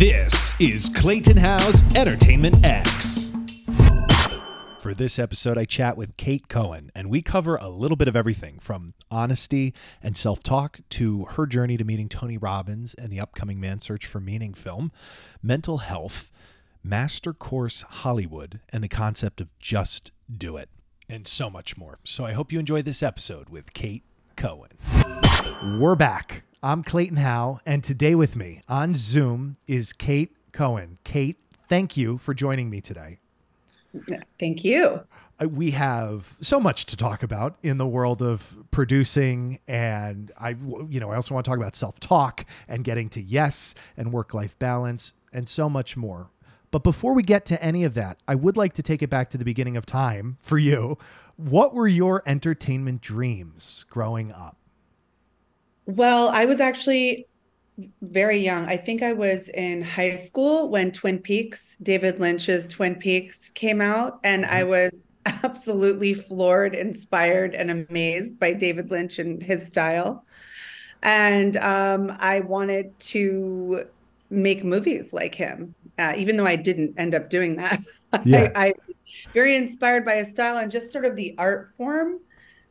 This is Clayton Howe's Entertainment X. For this episode, I chat with Kate Cohen, and we cover a little bit of everything from honesty and self talk to her journey to meeting Tony Robbins and the upcoming Man Search for Meaning film, mental health, Mastercourse Hollywood, and the concept of just do it, and so much more. So I hope you enjoy this episode with Kate Cohen. We're back. I'm Clayton Howe, and today with me on Zoom is Kate Cohen. Kate, thank you for joining me today. Thank you. Uh, We have so much to talk about in the world of producing, and I, you know, I also want to talk about self-talk and getting to yes and work-life balance and so much more. But before we get to any of that, I would like to take it back to the beginning of time for you. What were your entertainment dreams growing up? Well, I was actually very young. I think I was in high school when Twin Peaks, David Lynch's Twin Peaks came out, and I was absolutely floored, inspired, and amazed by David Lynch and his style. And um, I wanted to make movies like him, uh, even though I didn't end up doing that. Yeah. I, I very inspired by his style and just sort of the art form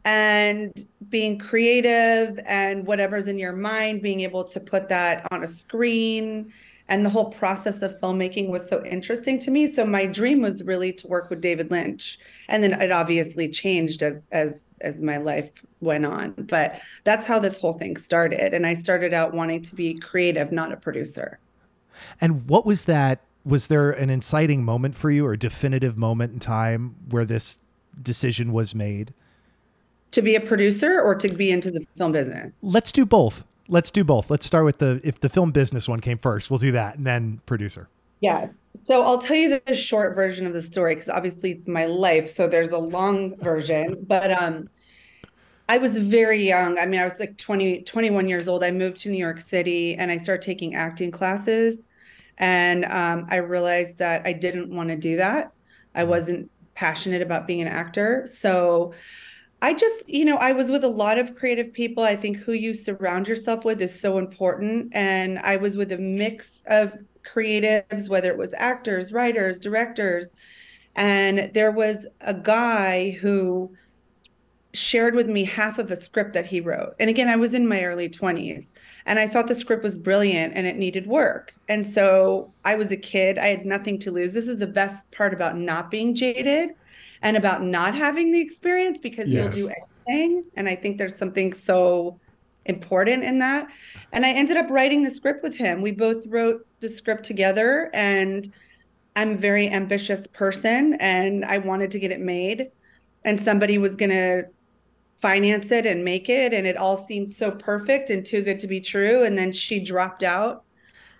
and being creative and whatever's in your mind, being able to put that on a screen. And the whole process of filmmaking was so interesting to me. So my dream was really to work with David Lynch. And then it obviously changed as as as my life went on. But that's how this whole thing started. And I started out wanting to be creative, not a producer. And what was that? Was there an inciting moment for you or definitive moment in time where this decision was made? To be a producer or to be into the film business? Let's do both. Let's do both. Let's start with the if the film business one came first, we'll do that and then producer. Yes. So I'll tell you the short version of the story because obviously it's my life. So there's a long version. But um I was very young. I mean, I was like 20, 21 years old. I moved to New York City and I started taking acting classes. And um, I realized that I didn't want to do that. I wasn't passionate about being an actor. So I just, you know, I was with a lot of creative people. I think who you surround yourself with is so important. And I was with a mix of creatives, whether it was actors, writers, directors. And there was a guy who shared with me half of a script that he wrote. And again, I was in my early 20s and I thought the script was brilliant and it needed work. And so I was a kid, I had nothing to lose. This is the best part about not being jaded and about not having the experience because Yes. you'll do anything. And I think there's something so important in that. And I ended up writing the script with him. We both wrote the script together and I'm a very ambitious person and I wanted to get it made and somebody was going to finance it and make it and it all seemed so perfect and too good to be true and then she dropped out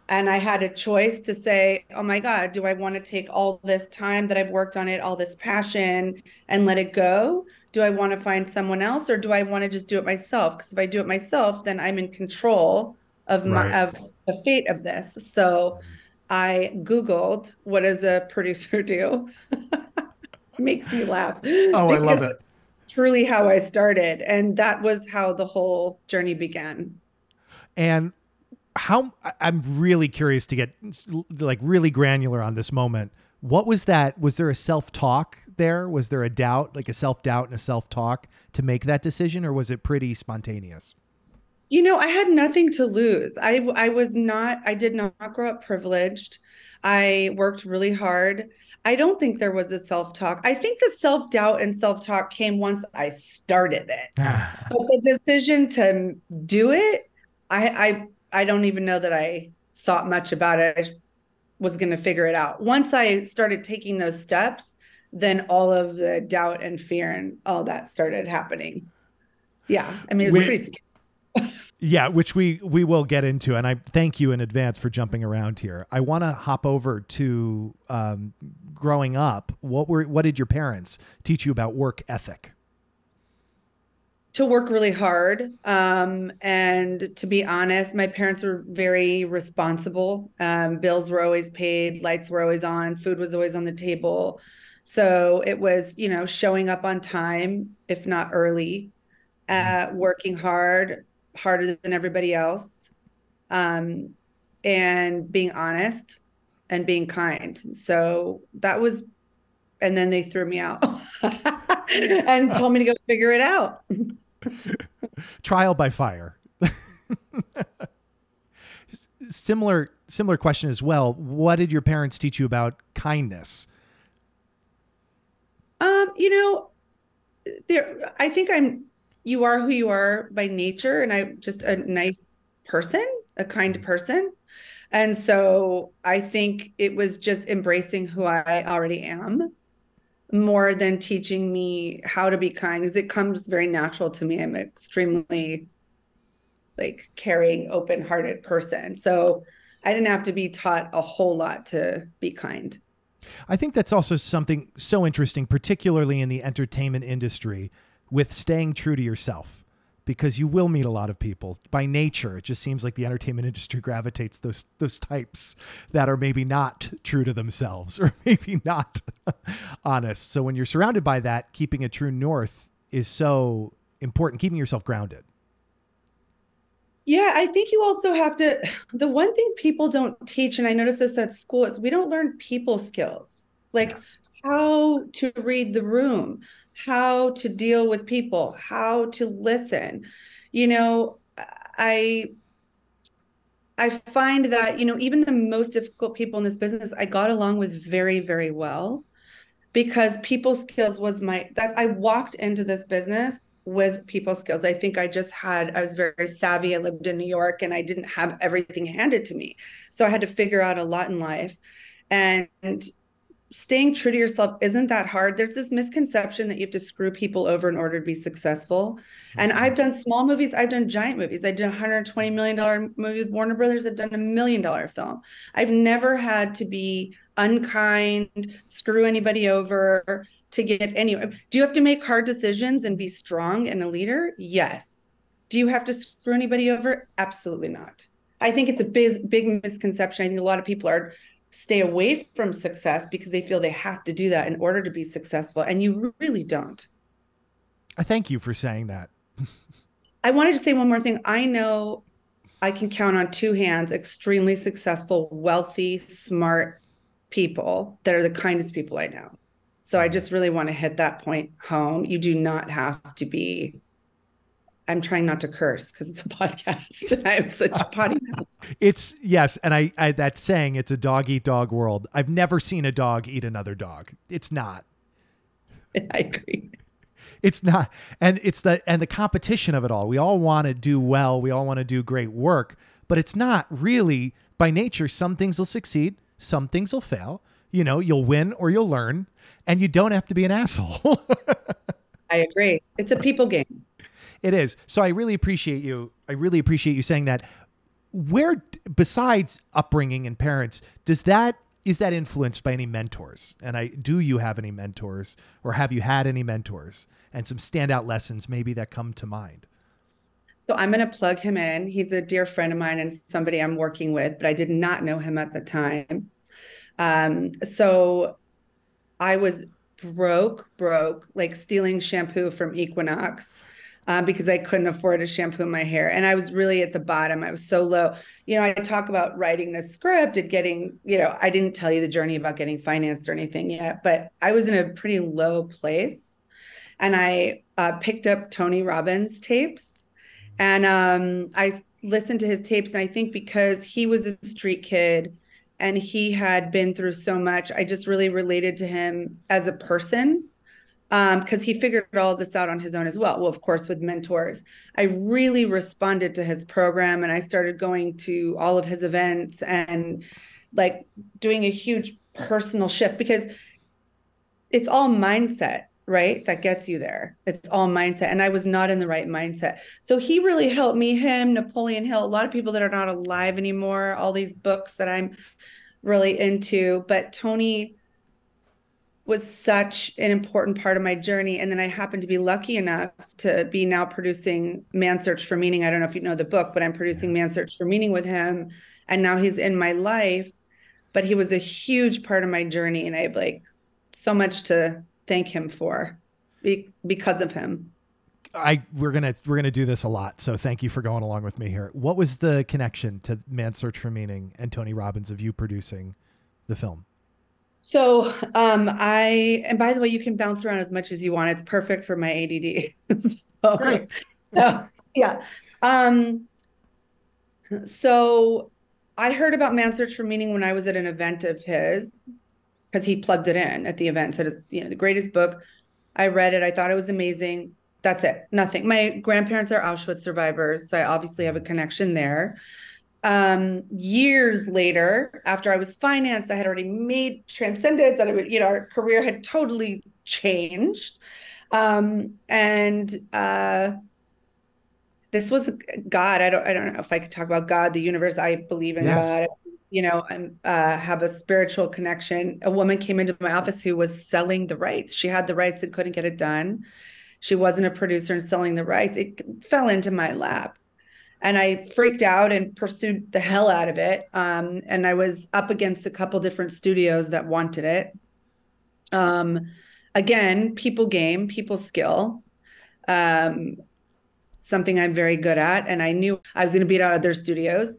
and I had a choice to say, "Oh my god, do I want to take all this time that I've worked on it, all this passion and let it go? Do I want to find someone else or do I want to just do it myself? Because if I do it myself, then I'm in control of my Right. of the fate of this." So I googled what does a producer do? Makes me laugh. Oh, I love it. truly how I started. And that was how the whole journey began. And how I'm really curious to get like really granular on this moment. What was that? Was there a self talk there? Was there a doubt, like a self doubt and a self talk to make that decision, or was it pretty spontaneous? You know, I had nothing to lose. I I was not I did not grow up privileged. I worked really hard. I don't think there was a self-talk. I think the self-doubt and self-talk came once I started it. But the decision to do it, I I I don't even know that I thought much about it. I just was going to figure it out. Once I started taking those steps, then all of the doubt and fear and all that started happening. Yeah, I mean, it was Wait. pretty scary. Yeah, which we we will get into, and I thank you in advance for jumping around here. I want to hop over to um, growing up. What were what did your parents teach you about work ethic? To work really hard. Um, and to be honest, my parents were very responsible. Um, bills were always paid, lights were always on, food was always on the table. So it was, you know, showing up on time, if not early, uh, working hard, harder than everybody else. Um, and being honest and being kind. So that was, and then they threw me out and told me to go figure it out. Trial by fire. similar similar question as well. What did your parents teach you about kindness? Um, you know, there I think I'm you are who you are by nature and I'm just a nice person, a kind mm-hmm. person. And so I think it was just embracing who I already am more than teaching me how to be kind because it comes very natural to me. I'm extremely like caring, open-hearted person. So I didn't have to be taught a whole lot to be kind. I think that's also something so interesting, particularly in the entertainment industry, with staying true to yourself because you will meet a lot of people by nature it just seems like the entertainment industry gravitates those those types that are maybe not true to themselves or maybe not honest so when you're surrounded by that keeping a true north is so important keeping yourself grounded yeah, I think you also have to. The one thing people don't teach, and I notice this at school, is we don't learn people skills like yes. how to read the room, how to deal with people, how to listen. You know, I I find that, you know, even the most difficult people in this business, I got along with very, very well because people skills was my that's I walked into this business with people skills. I think I just had, I was very savvy. I lived in New York and I didn't have everything handed to me. So I had to figure out a lot in life. And staying true to yourself isn't that hard. There's this misconception that you have to screw people over in order to be successful. Mm-hmm. And I've done small movies, I've done giant movies. I did a $120 million movie with Warner Brothers, I've done a million dollar film. I've never had to be unkind, screw anybody over to get anywhere. Do you have to make hard decisions and be strong and a leader? Yes. Do you have to screw anybody over? Absolutely not. I think it's a big, big misconception. I think a lot of people are stay away from success because they feel they have to do that in order to be successful, and you really don't. I thank you for saying that. I wanted to say one more thing. I know I can count on two hands extremely successful, wealthy, smart people that are the kindest people I know. So I mm-hmm. just really want to hit that point home. You do not have to be. I'm trying not to curse because it's a podcast and I have such potty mouth. It's yes, and I, I that saying it's a dog eat dog world. I've never seen a dog eat another dog. It's not. I agree. It's not, and it's the and the competition of it all. We all want to do well. We all want to do great work, but it's not really by nature. Some things will succeed, some things will fail. You know, you'll win or you'll learn and you don't have to be an asshole. I agree. It's a people game. It is. So I really appreciate you. I really appreciate you saying that. Where besides upbringing and parents, does that is that influenced by any mentors? And I do you have any mentors or have you had any mentors and some standout lessons maybe that come to mind? So I'm going to plug him in. He's a dear friend of mine and somebody I'm working with, but I did not know him at the time. Um, so I was broke, broke, like stealing shampoo from Equinox. Uh, because I couldn't afford to shampoo my hair. And I was really at the bottom. I was so low. You know, I talk about writing the script and getting, you know, I didn't tell you the journey about getting financed or anything yet, but I was in a pretty low place. And I uh, picked up Tony Robbins tapes and um, I listened to his tapes. And I think because he was a street kid, and he had been through so much. I just really related to him as a person because um, he figured all this out on his own as well. Well, of course, with mentors, I really responded to his program and I started going to all of his events and like doing a huge personal shift because it's all mindset right that gets you there. It's all mindset and i was not in the right mindset. So he really helped me him napoleon hill a lot of people that are not alive anymore all these books that i'm really into. But tony was such an important part of my journey and then i happened to be lucky enough to be now producing man search for meaning i don't know if you know the book but i'm producing man search for meaning with him and now he's in my life but he was a huge part of my journey and i have like so much to thank him for be, because of him. I we're gonna we're gonna do this a lot. So thank you for going along with me here. What was the connection to Man's Search for Meaning and Tony Robbins of you producing the film? So um I and by the way, you can bounce around as much as you want. It's perfect for my ADD. so, Great. so yeah. Um so I heard about Man's Search for Meaning when I was at an event of his because he plugged it in at the event. Said it's you know the greatest book. I read it. I thought it was amazing. That's it. Nothing. My grandparents are Auschwitz survivors, so I obviously have a connection there. Um, years later, after I was financed, I had already made transcendence, that I would, you know, our career had totally changed. Um, and uh this was God. I don't I don't know if I could talk about God, the universe. I believe in Yes. God. You know, and uh, have a spiritual connection. A woman came into my office who was selling the rights. She had the rights and couldn't get it done. She wasn't a producer and selling the rights. It fell into my lap. And I freaked out and pursued the hell out of it. Um, and I was up against a couple different studios that wanted it. Um, again, people game, people skill. Um, something I'm very good at. And I knew I was going to beat out other studios.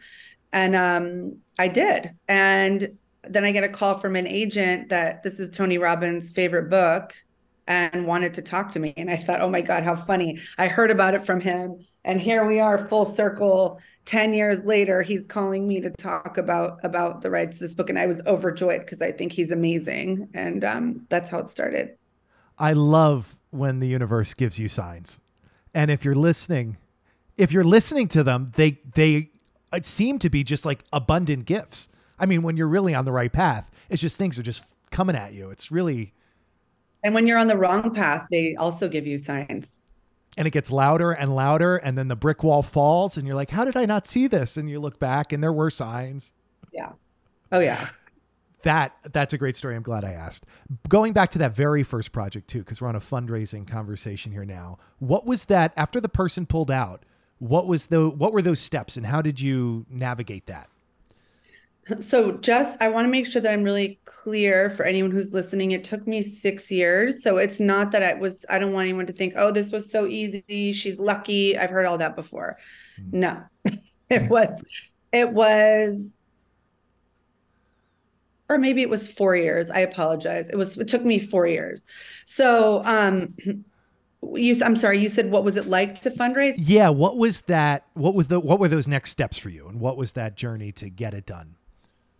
And um, I did. And then I get a call from an agent that this is Tony Robbins' favorite book and wanted to talk to me. And I thought, oh my God, how funny. I heard about it from him. And here we are, full circle. 10 years later, he's calling me to talk about about the rights to this book. And I was overjoyed because I think he's amazing. And um, that's how it started. I love when the universe gives you signs. And if you're listening, if you're listening to them, they they uh, seem to be just like abundant gifts. I mean, when you're really on the right path, it's just things are just coming at you. It's really And when you're on the wrong path, they also give you signs. And it gets louder and louder and then the brick wall falls and you're like, "How did I not see this?" And you look back and there were signs. Yeah. Oh yeah. That that's a great story. I'm glad I asked. Going back to that very first project too, because we're on a fundraising conversation here now. What was that after the person pulled out? What was the what were those steps and how did you navigate that? So just I want to make sure that I'm really clear for anyone who's listening. It took me six years. So it's not that I was, I don't want anyone to think, oh, this was so easy. She's lucky. I've heard all that before. No. it was, it was, or maybe it was four years. I apologize. It was, it took me four years. So um you I'm sorry, you said what was it like to fundraise? Yeah, what was that? What was the what were those next steps for you and what was that journey to get it done?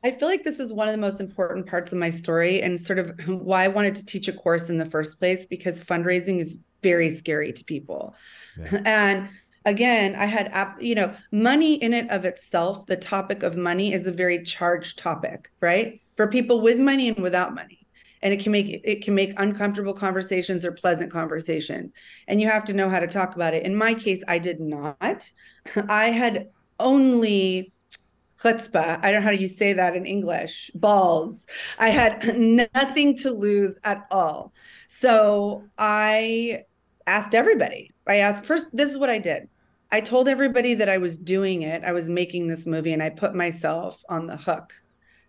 I feel like this is one of the most important parts of my story and sort of why I wanted to teach a course in the first place because fundraising is very scary to people. Yeah. And again, I had, you know, money in it of itself, the topic of money is a very charged topic, right? For people with money and without money. And it can make it can make uncomfortable conversations or pleasant conversations. And you have to know how to talk about it. In my case, I did not. I had only chutzpah. I don't know how you say that in English. Balls. I had nothing to lose at all. So I asked everybody. I asked first, this is what I did. I told everybody that I was doing it. I was making this movie and I put myself on the hook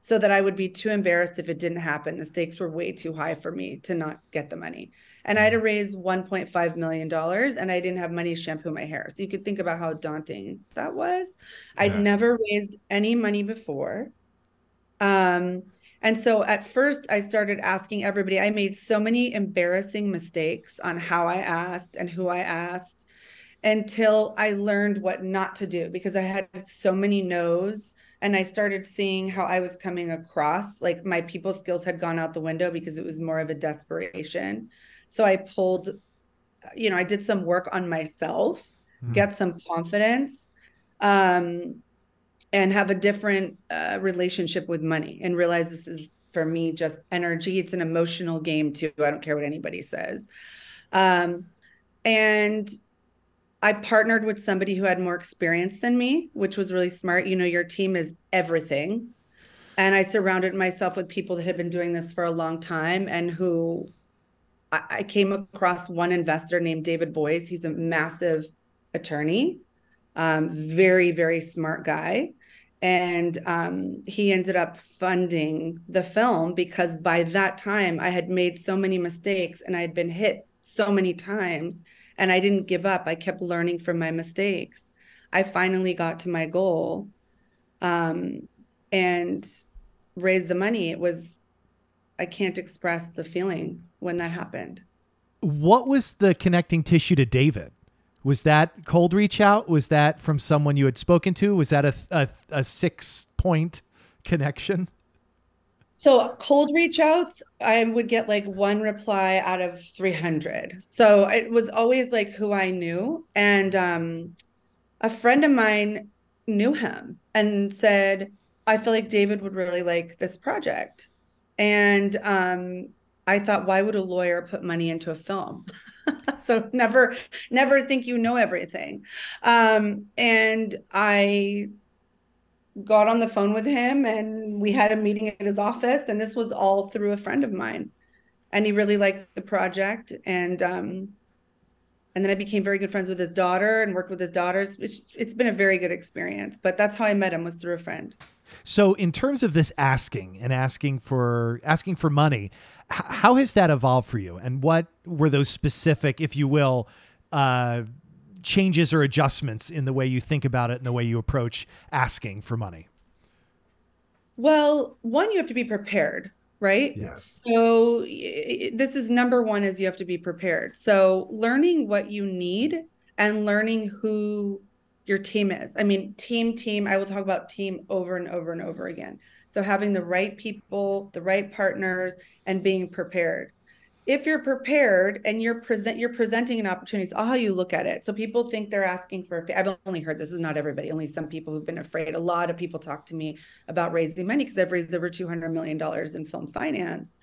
so that I would be too embarrassed if it didn't happen. The stakes were way too high for me to not get the money. And I had to raise $1.5 million and I didn't have money to shampoo my hair. So you could think about how daunting that was. I'd never raised any money before. Um, and so at first, I started asking everybody. I made so many embarrassing mistakes on how I asked and who I asked until I learned what not to do because I had so many no's. And I started seeing how I was coming across. Like my people skills had gone out the window because it was more of a desperation. So I pulled, you know, I did some work on myself, Mhm. get some confidence. Um, and have a different uh, relationship with money and realize this is for me just energy it's an emotional game too i don't care what anybody says um, and i partnered with somebody who had more experience than me which was really smart. You know your team is everything. And i surrounded myself with people that had been doing this for a long time and who i, I came across one investor named David Boies. He's a massive attorney um, very very smart guy. And um, he ended up funding the film because by that time I had made so many mistakes and I had been hit so many times and I didn't give up. I kept learning from my mistakes. I finally got to my goal um, and raised the money. It was, I can't express the feeling when that happened. What was the connecting tissue to David? Was that cold reach out? Was that from someone you had spoken to? Was that a, a, a six point connection? So cold reach outs, I would get like one reply out of 300. So it was always like who I knew. And um, a friend of mine knew him and said, I feel like David would really like this project. And um, I thought, why would a lawyer put money into a film? so never, never think you know everything. Um, and I got on the phone with him and we had a meeting at his office and this was all through a friend of mine and he really liked the project and um and then I became very good friends with his daughter and worked with his daughters. It's, it's been a very good experience, but that's how I met him was through a friend. So, in terms of this asking and asking for asking for money, how has that evolved for you? And what were those specific, if you will, uh, changes or adjustments in the way you think about it and the way you approach asking for money? Well, one, you have to be prepared, right? Yes. So this is number one is you have to be prepared. So learning what you need and learning who your team is. I mean, team, team, I will talk about team over and over and over again. So having the right people, the right partners, and being prepared if you're prepared and you're present you're presenting an opportunity it's all how you look at it. So people think they're asking for i've only heard this is not everybody only some people who've been afraid. A lot of people talk to me about raising money because i've raised over 200 million dollars in film finance.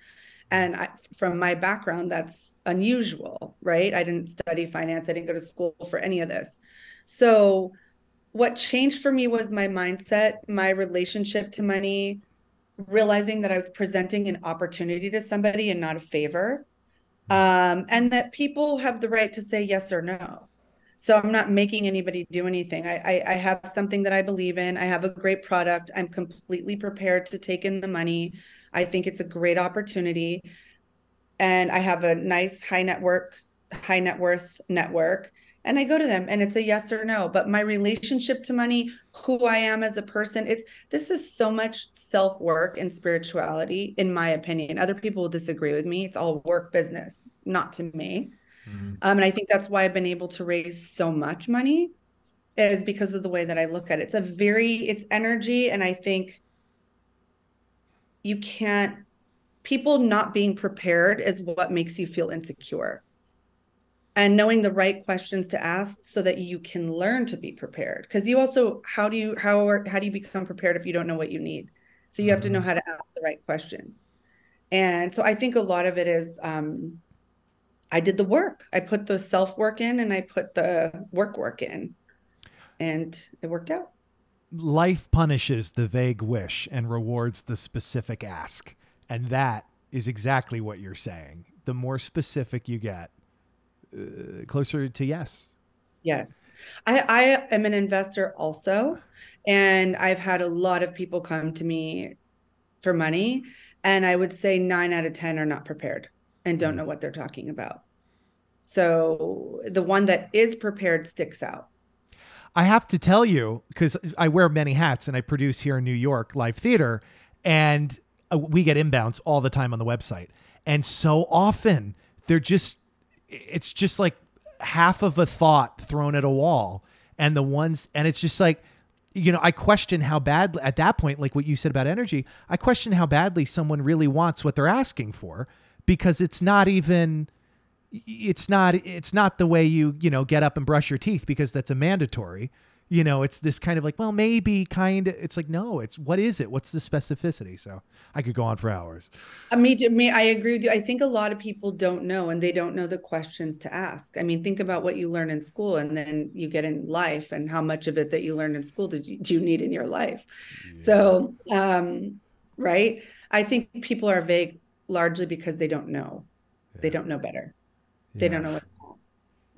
And I, from my background that's unusual right? I didn't study finance i didn't go to school for any of this. So what changed for me was my mindset my relationship to money realizing that i was presenting an opportunity to somebody and not a favor um, and that people have the right to say yes or no. So I'm not making anybody do anything. I, I, I have something that I believe in. I have a great product. I'm completely prepared to take in the money. I think it's a great opportunity, and I have a nice high network, high net worth network and I go to them and it's a yes or no. But my relationship to money, who I am as a person, it's this is so much self work and spirituality, in my opinion. Other people will disagree with me. It's all work business, not to me. Mm-hmm. Um, and I think that's why I've been able to raise so much money is because of the way that I look at it. It's a very, it's energy. And I think you can't, people not being prepared is what makes you feel insecure and knowing the right questions to ask so that you can learn to be prepared. Because you also how do you how are, how do you become prepared if you don't know what you need? So you mm-hmm. have to know mm-hmm. how to ask the right questions. And so i think a lot of it is um, i did the work. I put the self work in and i put the work work in. And it worked out. Life punishes the vague wish and rewards the specific ask. And that is exactly what you're saying. The more specific you get uh, closer to yes. Yes. I, I am an investor also. And I've had a lot of people come to me for money. And I would say nine out of 10 are not prepared and don't mm. know what they're talking about. So the one that is prepared sticks out. I have to tell you, because I wear many hats and I produce here in New York live theater, and uh, we get inbounds all the time on the website. And so often they're just it's just like half of a thought thrown at a wall and the ones and it's just like you know i question how badly at that point like what you said about energy i question how badly someone really wants what they're asking for because it's not even it's not it's not the way you you know get up and brush your teeth because that's a mandatory you know it's this kind of like well maybe kind of it's like no it's what is it? What's the specificity? So i could go on for hours. I mean me i agree with you. I think a lot of people don't know and they don't know the questions to ask. I mean think about what you learn in school and then you get in life and how much of it that you learned in school did you, do you need in your life? Yeah. so um right? I think people are vague largely because they don't know. Yeah. they don't know better. Yeah. they don't know what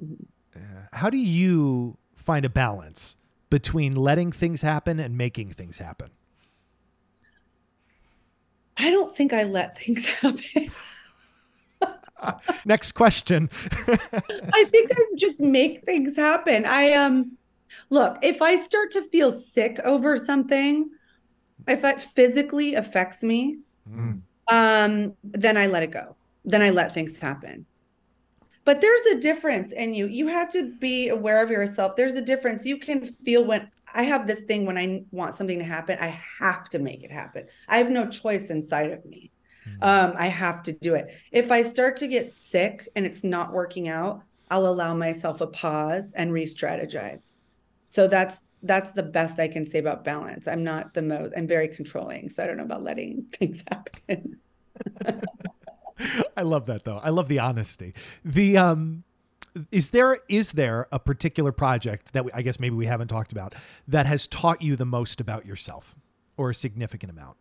mm-hmm. how do you find a balance between letting things happen and making things happen? I don't think I let things happen. Next question. I think I just make things happen. I um look, if I start to feel sick over something, if it physically affects me, mm. um, then I let it go. Then I let things happen. But there's a difference in you. You have to be aware of yourself. There's a difference. You can feel when I have this thing when I want something to happen, I have to make it happen. I have no choice inside of me. Mm-hmm. Um, I have to do it. If I start to get sick and it's not working out, I'll allow myself a pause and re-strategize. So that's that's the best I can say about balance. I'm not the most I'm very controlling. So I don't know about letting things happen. I love that though. I love the honesty. The um is there is there a particular project that we, I guess maybe we haven't talked about that has taught you the most about yourself or a significant amount?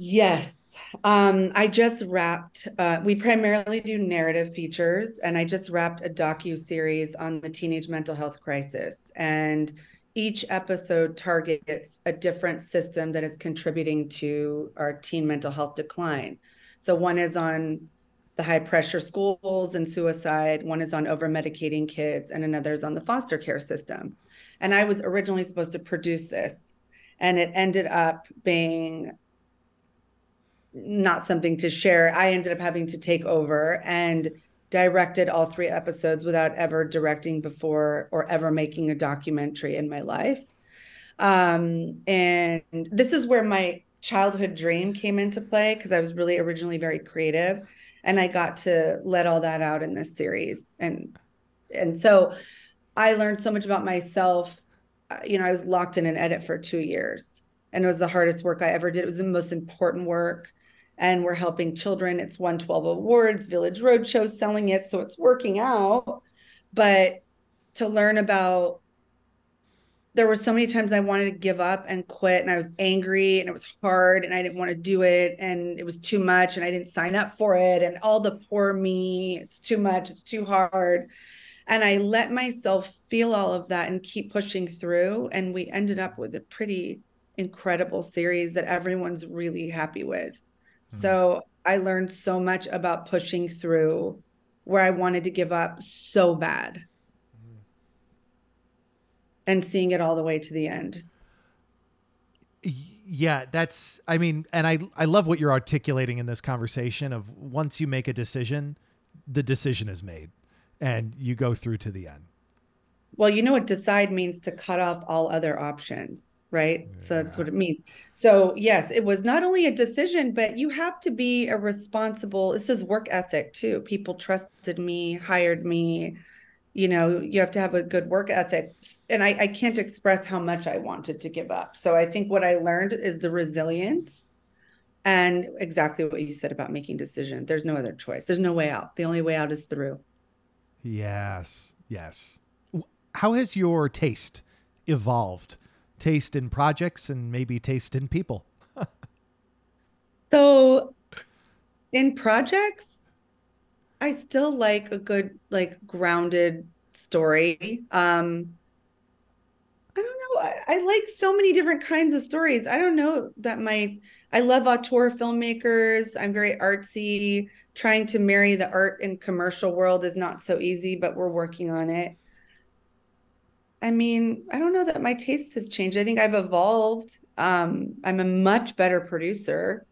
Yes. Um, I just wrapped, uh, we primarily do narrative features, and I just wrapped a docu series on the teenage mental health crisis. And each episode targets a different system that is contributing to our teen mental health decline. So one is on the high pressure schools and suicide, one is on over medicating kids, and another is on the foster care system. And I was originally supposed to produce this, and it ended up being not something to share. I ended up having to take over and directed all three episodes without ever directing before or ever making a documentary in my life. Um, and this is where my childhood dream came into play because I was really originally very creative and I got to let all that out in this series. And and so I learned so much about myself. Uh, you know, I was locked in an edit for 2 years and it was the hardest work I ever did. It was the most important work and we're helping children. It's 112 awards, Village Roadshow selling it, so it's working out. But to learn about there were so many times I wanted to give up and quit and I was angry and it was hard and I didn't want to do it and it was too much and I didn't sign up for it and all the poor me, it's too much, it's too hard. And I let myself feel all of that and keep pushing through and we ended up with a pretty incredible series that everyone's really happy with. Mm-hmm. So I learned so much about pushing through where I wanted to give up so bad. And seeing it all the way to the end. Yeah, that's I mean, and I I love what you're articulating in this conversation of once you make a decision, the decision is made and you go through to the end. Well, you know what decide means to cut off all other options right? Yeah. So that's what it means. So, yes, it was not only a decision, but you have to be a responsible, this is work ethic too. People trusted me, hired me. You know, you have to have a good work ethic. And I, I can't express how much I wanted to give up. So, I think what I learned is the resilience and exactly what you said about making decisions. There's no other choice, there's no way out. The only way out is through. Yes, yes. How has your taste evolved taste in projects and maybe taste in people? so in projects, I still like a good, like grounded story. Um, I don't know. I, I, like so many different kinds of stories. I don't know that my I love auteur filmmakers. I'm very artsy. Trying to marry the art and commercial world is not so easy, but we're working on it. I mean, I don't know that my taste has changed. I think I've evolved. Um, I'm a much better producer.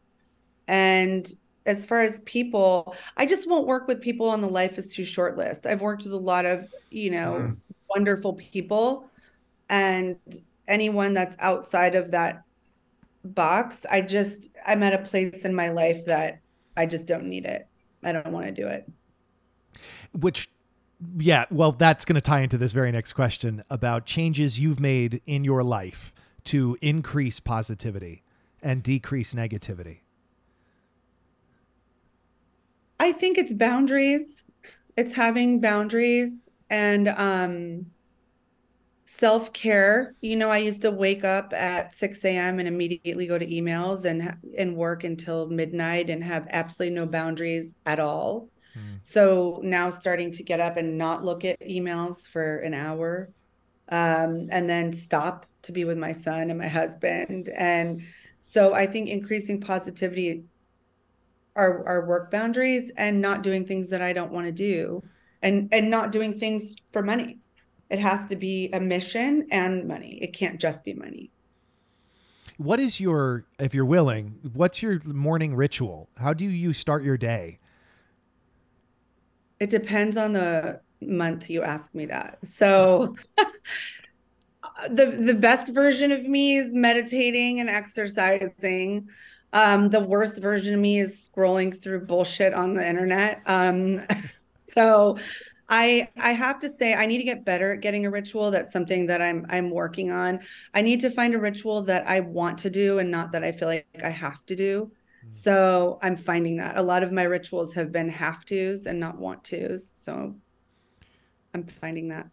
And as far as people, I just won't work with people on the Life is Too Short list. I've worked with a lot of, you know, mm. wonderful people. And anyone that's outside of that box, I just, I'm at a place in my life that I just don't need it. I don't want to do it. Which yeah, well, that's going to tie into this very next question about changes you've made in your life to increase positivity and decrease negativity. I think it's boundaries. It's having boundaries and um, self care. You know, I used to wake up at 6 a.m. and immediately go to emails and and work until midnight and have absolutely no boundaries at all. Mm. So now starting to get up and not look at emails for an hour um, and then stop to be with my son and my husband. And so I think increasing positivity our our work boundaries and not doing things that I don't want to do and and not doing things for money. It has to be a mission and money. It can't just be money. What is your, if you're willing, what's your morning ritual? How do you start your day? It depends on the month you ask me that. So the the best version of me is meditating and exercising. Um, the worst version of me is scrolling through bullshit on the internet. Um, so I I have to say I need to get better at getting a ritual. That's something that I'm I'm working on. I need to find a ritual that I want to do and not that I feel like I have to do. Mm. So I'm finding that a lot of my rituals have been have tos and not want tos. So I'm finding that.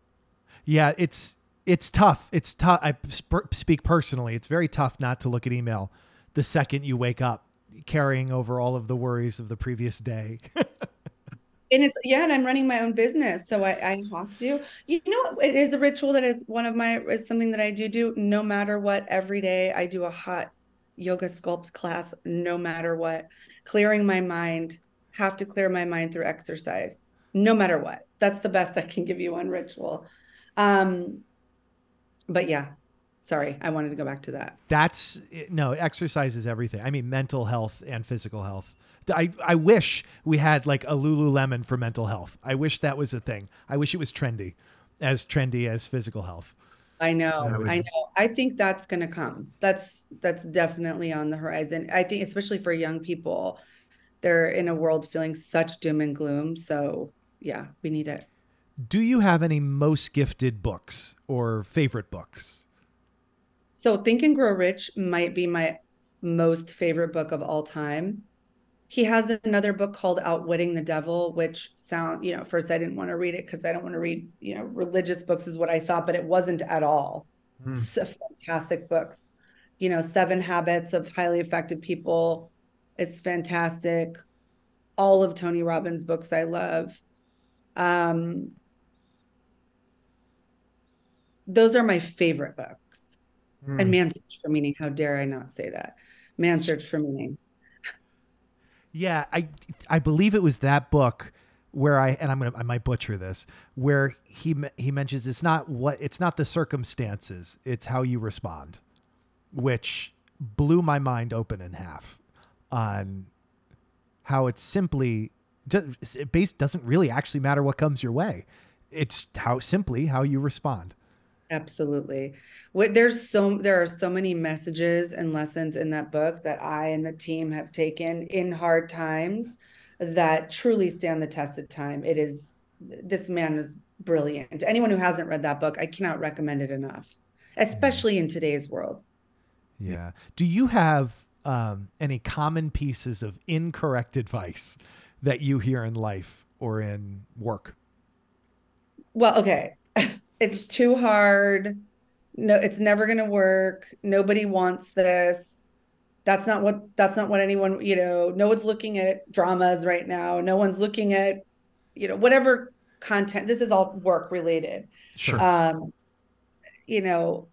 Yeah, it's it's tough. It's tough. I sp- speak personally. It's very tough not to look at email the second you wake up, carrying over all of the worries of the previous day. and it's yeah, and I'm running my own business, so I, I have to. You know, it is a ritual that is one of my is something that I do do no matter what. Every day I do a hot yoga sculpt class, no matter what. Clearing my mind, have to clear my mind through exercise, no matter what. That's the best I can give you on ritual. Um, but yeah, sorry, I wanted to go back to that. That's no exercise is everything. I mean, mental health and physical health I, I wish we had like a Lululemon for mental health. I wish that was a thing. I wish it was trendy, as trendy as physical health. I know. I know. I think that's going to come. That's that's definitely on the horizon. I think especially for young people, they're in a world feeling such doom and gloom. So, yeah, we need it. Do you have any most gifted books or favorite books? So, Think and Grow Rich might be my most favorite book of all time he has another book called Outwitting the Devil, which sound, you know, first I didn't want to read it because I don't want to read, you know, religious books is what I thought, but it wasn't at all. Mm. It's a fantastic books. You know, Seven Habits of Highly Effective People is fantastic. All of Tony Robbins' books I love. Um, those are my favorite books. Mm. And Man Search for Meaning. How dare I not say that? Man Search for Meaning. Yeah, I I believe it was that book where I and I'm gonna I might butcher this where he he mentions it's not what it's not the circumstances it's how you respond, which blew my mind open in half on how it's simply it base doesn't really actually matter what comes your way. It's how simply how you respond. Absolutely. What there's so there are so many messages and lessons in that book that I and the team have taken in hard times that truly stand the test of time. It is this man is brilliant. Anyone who hasn't read that book, I cannot recommend it enough, especially in today's world. Yeah. Do you have um, any common pieces of incorrect advice that you hear in life or in work? Well, okay. it's too hard. No, it's never going to work. Nobody wants this. That's not what that's not what anyone, you know, no one's looking at dramas right now. No one's looking at, you know, whatever content. This is all work related. Sure. Um, you know,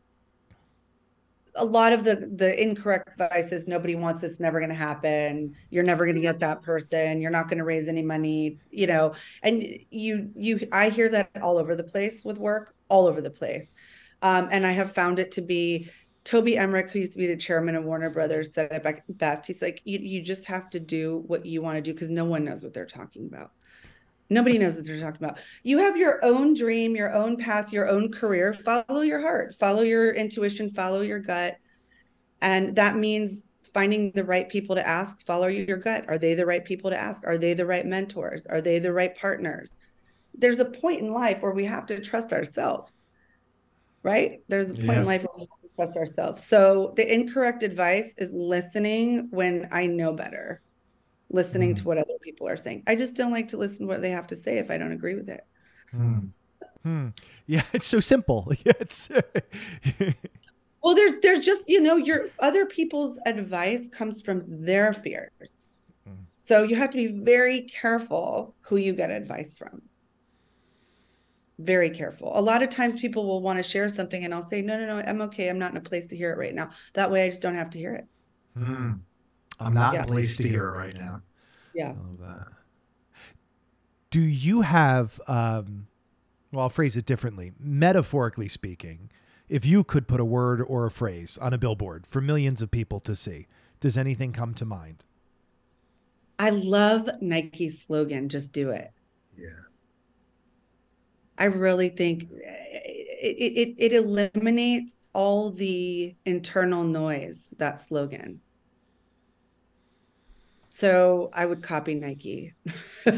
a lot of the the incorrect advice is nobody wants this never going to happen you're never going to get that person you're not going to raise any money you know and you you i hear that all over the place with work all over the place um, and i have found it to be toby emmerich who used to be the chairman of warner brothers said it best he's like you, you just have to do what you want to do because no one knows what they're talking about Nobody knows what they're talking about. You have your own dream, your own path, your own career. Follow your heart, follow your intuition, follow your gut. And that means finding the right people to ask, follow your gut. Are they the right people to ask? Are they the right mentors? Are they the right partners? There's a point in life where we have to trust ourselves, right? There's a point yes. in life where we have to trust ourselves. So the incorrect advice is listening when I know better listening mm. to what other people are saying. I just don't like to listen to what they have to say if I don't agree with it. Hmm. Hmm. Yeah, it's so simple. it's well, there's there's just you know your other people's advice comes from their fears, mm. so you have to be very careful who you get advice from. Very careful. A lot of times people will want to share something, and I'll say, no, no, no, I'm okay. I'm not in a place to hear it right now. That way, I just don't have to hear it. Mm. I'm not yeah. placed to hear it right now. Yeah. I love that. Do you have, um, well, I'll phrase it differently. Metaphorically speaking, if you could put a word or a phrase on a billboard for millions of people to see, does anything come to mind? I love Nike's slogan, just do it. Yeah. I really think eh, it, it, it eliminates all the internal noise, that slogan. So I would copy Nike.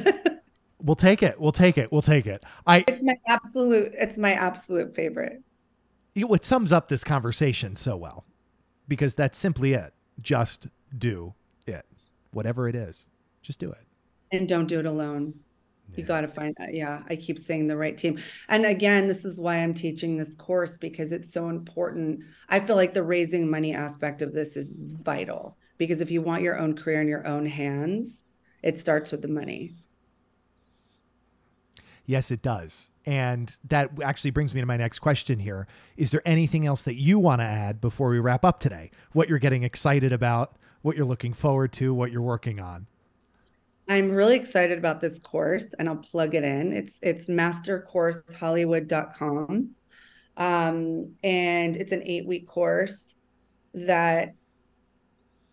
we'll take it. We'll take it. We'll take it. I It's my absolute it's my absolute favorite. It sums up this conversation so well because that's simply it. Just do it. Whatever it is. Just do it. And don't do it alone. Yeah. You got to find that. Yeah, I keep saying the right team. And again, this is why I'm teaching this course because it's so important. I feel like the raising money aspect of this is vital because if you want your own career in your own hands, it starts with the money. Yes, it does. And that actually brings me to my next question here. Is there anything else that you want to add before we wrap up today? What you're getting excited about, what you're looking forward to, what you're working on? I'm really excited about this course and I'll plug it in. It's it's mastercoursehollywood.com. Um, and it's an eight week course that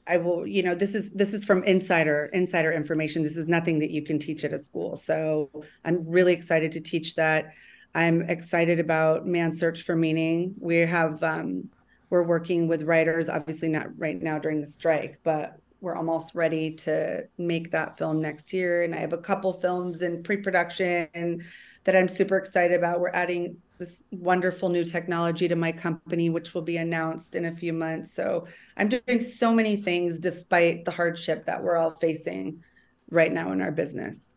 I will, you know, this is this is from insider insider information. This is nothing that you can teach at a school. So I'm really excited to teach that. I'm excited about Man's Search for Meaning. We have um, we're working with writers, obviously not right now during the strike, but we're almost ready to make that film next year. And I have a couple films in pre-production that I'm super excited about. We're adding this wonderful new technology to my company, which will be announced in a few months. So I'm doing so many things despite the hardship that we're all facing right now in our business.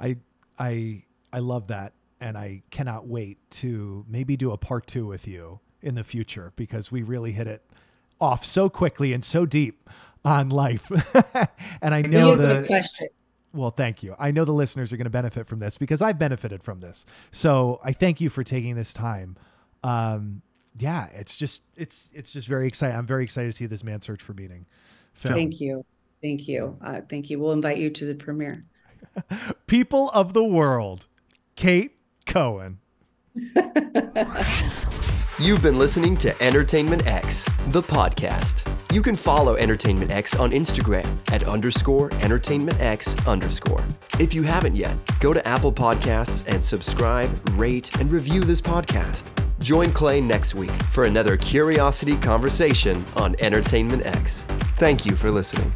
I I I love that. And I cannot wait to maybe do a part two with you in the future because we really hit it off so quickly and so deep on life. and I know the question. Well, thank you. I know the listeners are going to benefit from this because I've benefited from this. So I thank you for taking this time. Um, yeah, it's just it's it's just very exciting. I'm very excited to see this Man's Search for Meaning. Film. Thank you, thank you, uh, thank you. We'll invite you to the premiere. People of the world, Kate Cohen. You've been listening to Entertainment X, the podcast. You can follow Entertainment X on Instagram at underscore Entertainment X underscore. If you haven't yet, go to Apple Podcasts and subscribe, rate, and review this podcast. Join Clay next week for another curiosity conversation on Entertainment X. Thank you for listening.